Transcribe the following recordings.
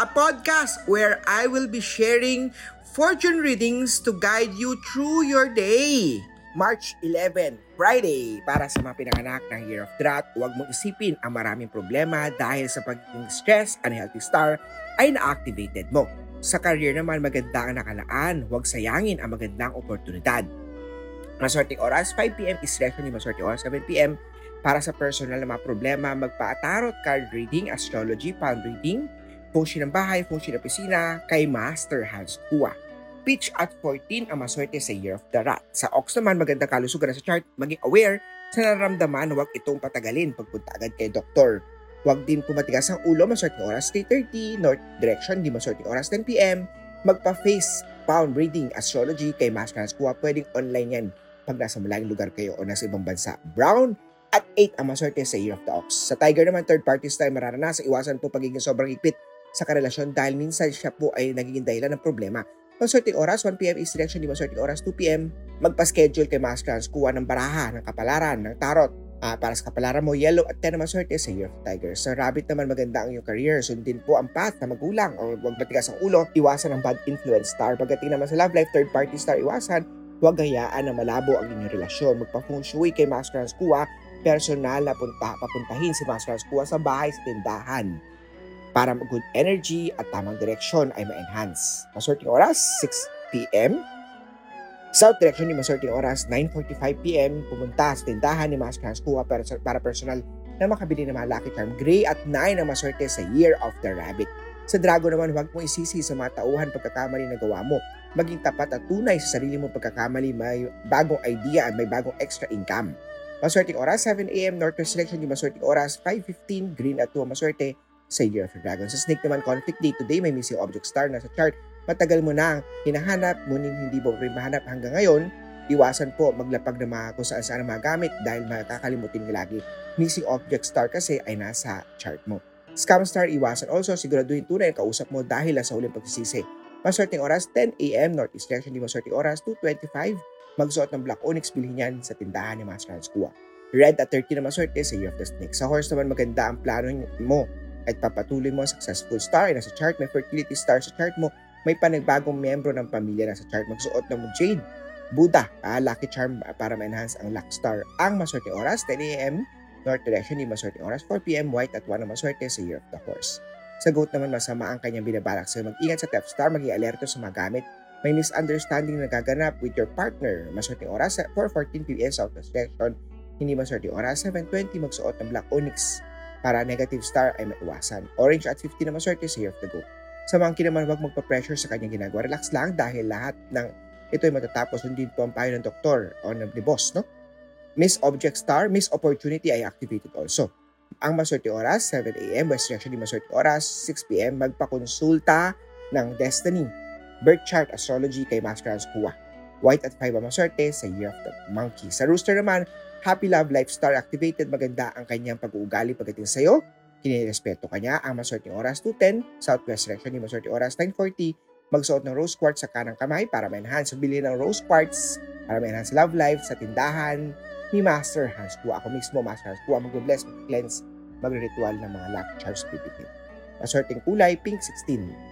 a podcast where I will be sharing fortune readings to guide you through your day. March 11, Friday, para sa mga pinanganak ng Year of Drat, huwag mong isipin ang maraming problema dahil sa pagiging stress, unhealthy star, ay na-activated mo. Sa career naman, maganda ang nakalaan, huwag sayangin ang magandang oportunidad. Maswerteng oras, 5pm is reaction ni Maswerteng oras, 7pm. Para sa personal na mga problema, magpa-tarot card reading, astrology, palm reading, function ng bahay, function ng opisina, kay Master Hans Kua. Pitch at 14 ang maswerte sa Year of the Rat. Sa Ox naman, magandang kalusugan sa chart, maging aware sa nararamdaman, huwag itong patagalin pagpunta agad kay doktor. Huwag din pumatigas ang ulo, maswerteng oras 3.30, north direction, di maswerteng oras 10pm. Magpa-face palm reading, astrology kay Master Hans Kua, pwedeng online yan pag nasa malayong lugar kayo o nasa ibang bansa. Brown at 8 ang maswerte sa Year of the Ox. Sa Tiger naman, third party style mararanasan, iwasan po pagiging sobrang higpit sa karelasyon dahil minsan siya po ay nagiging dahilan ng problema. Maswerteng oras, 1pm is direction, di maswerteng oras, 2pm. Magpa-schedule kay Master kuha ng baraha, ng kapalaran, ng tarot. Ah, para sa kapalaran mo, yellow at 10 ang maswerte sa Year of Tiger. Sa Rabbit naman maganda ang iyong career. Sundin po ang path na magulang o huwag matigas ang ulo. Iwasan ang bad influence star. Pagdating naman sa love life, third party star, iwasan Huwag hayaan na malabo ang inyong relasyon. Magpa-feng shui kay Master Hans Kua, personal na punta, papuntahin si Master Hans Kua sa bahay sa tindahan para good energy at tamang direksyon ay ma-enhance. Masorting oras, 6 p.m. South direction ni Masorting oras, 9.45 p.m. Pumunta sa tindahan ni Hans Kua para, personal na makabili ng mga Lucky Charm Gray at 9 ang maswerte sa Year of the Rabbit. Sa Drago naman, huwag mo isisi sa mga tauhan pagkakamali na gawa mo. Maging tapat at tunay sa sarili mong pagkakamali, may bagong idea at may bagong extra income. Maswerteng oras, 7 a.m. Northwest Selection, yung maswerteng oras, 5.15, Green at 2 maswerte sa Year of the Dragon. Sa Snake naman, Conflict Day today, may missing object star na sa chart. Matagal mo na hinahanap, ngunit hindi mo rin mahanap hanggang ngayon. Iwasan po maglapag ng mga kung saan saan magamit dahil makakalimutin ka lagi. Missing object star kasi ay nasa chart mo. Scam star iwasan also, siguraduhin tunay ang kausap mo dahil sa huling pagsisisi. Maswerteng oras 10 a.m. Northeast direction, di maswerteng oras 2.25. Magsuot ng black onyx, bilhin yan sa tindahan ni Master Hans Kua. Red at 30 na maswerte sa Year of the Snake. Sa horse naman maganda ang plano mo at papatuloy mo ang successful star ay nasa chart, may fertility star sa chart mo, may panagbagong membro ng pamilya na sa chart, magsuot ng jade, Buddha, ah, lucky charm para ma-enhance ang luck star. Ang maswerte oras, 10 a.m. North direction, di maswerte oras, 4 p.m. White at 1 ang maswerte sa Year of the Horse. Sa goat naman masama ang kanyang binabalak sa mag-ingat sa theft star, maging alerto sa mga gamit. May misunderstanding na gaganap with your partner. Maswerte oras, 4.14 p.m. Southwest direction, hindi maswerte oras, 7.20 magsuot ng black onyx para negative star ay maiwasan. Orange at 50 na maswerte sa Year of the Goat. Sa monkey naman, huwag magpa-pressure sa kanyang ginagawa. Relax lang dahil lahat ng ito ay matatapos. Hindi po ang payo ng doktor o ng boss, no? Miss Object Star, Miss Opportunity ay activated also. Ang maswerte oras, 7 a.m. West Direction maswerte oras, 6 p.m. Magpakonsulta ng Destiny. Birth Chart Astrology kay Master Hans Kua. White at 5 ang maswerte sa Year of the Monkey. Sa Rooster naman, Happy Love Life Star activated. Maganda ang kanyang pag-uugali pagdating sa iyo. Kinirespeto ka niya. Ang maswerteng oras 2.10. Southwest direction ni maswerteng oras 9.40. Magsuot ng rose quartz sa kanang kamay para ma-enhance. Bili ng rose quartz para ma-enhance love life sa tindahan ni Master Hans Kua. Ako mismo, Master Hans Kua, mag-bless, mag-cleanse, magre-ritual ng mga lucky charms bibigyan. Maswerteng kulay, pink 16.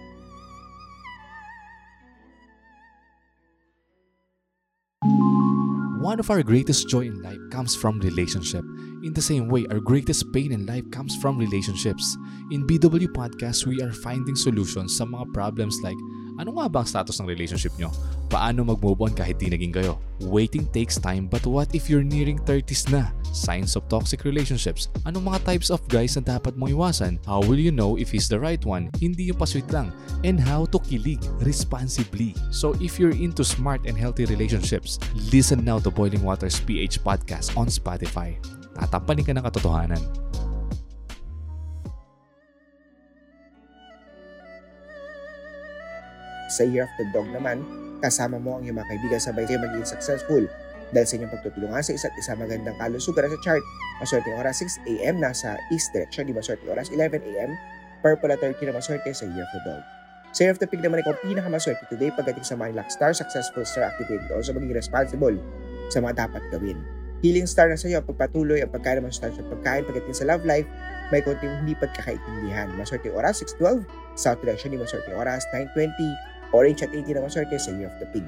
One of our greatest joy in life comes from relationship. In the same way, our greatest pain in life comes from relationships. In BW Podcast, we are finding solutions sa mga problems like ano nga ba ang status ng relationship nyo? Paano mag-move on kahit di naging kayo? Waiting takes time but what if you're nearing 30s na? Signs of toxic relationships. Anong mga types of guys na dapat mong iwasan? How will you know if he's the right one? Hindi yung pasweet lang. And how to kilig responsibly. So if you're into smart and healthy relationships, listen now to Boiling Waters PH Podcast on Spotify. Tatampanin ka ng katotohanan. Sa Year of the Dog naman, kasama mo ang iyong mga kaibigan sabay kayo magiging successful. Dahil sa inyong pagtutulungan sa isa't isa magandang kalusugan sa chart, maswerte ang oras 6am nasa east direction, di maswerte ang oras 11am, purple at turkey na maswerte sa Year of the Dog. Sa Year of the Pig naman ikaw pinakamaswerte today pagdating sa mga star, successful star activity, also maging responsible sa mga dapat gawin. Healing star na sa iyo, pagpatuloy ang pagkain ng masustansya pagkain pagdating sa love life, may konting hindi pagkakaintindihan. Maswerte ang oras 612, south direction, di maswerte ang oras 920, orange at 18 na maswerte sa Year of the Pig.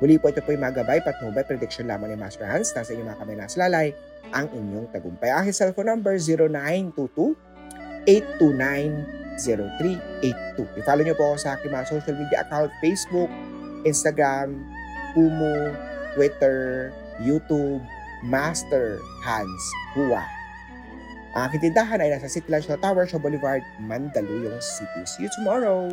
Muli po ito po yung mga gabay, patnubay, prediction lamang ni Master Hans. Nasa inyong mga kamay na lalay ang inyong tagumpay. Aking cellphone number 0922-829-0382. I-follow nyo po ako sa aking mga social media account, Facebook, Instagram, Kumu, Twitter, YouTube, Master Hans Hua. Ang aking tindahan ay nasa City Lunch Tower sa Boulevard, Mandaluyong City. See you tomorrow!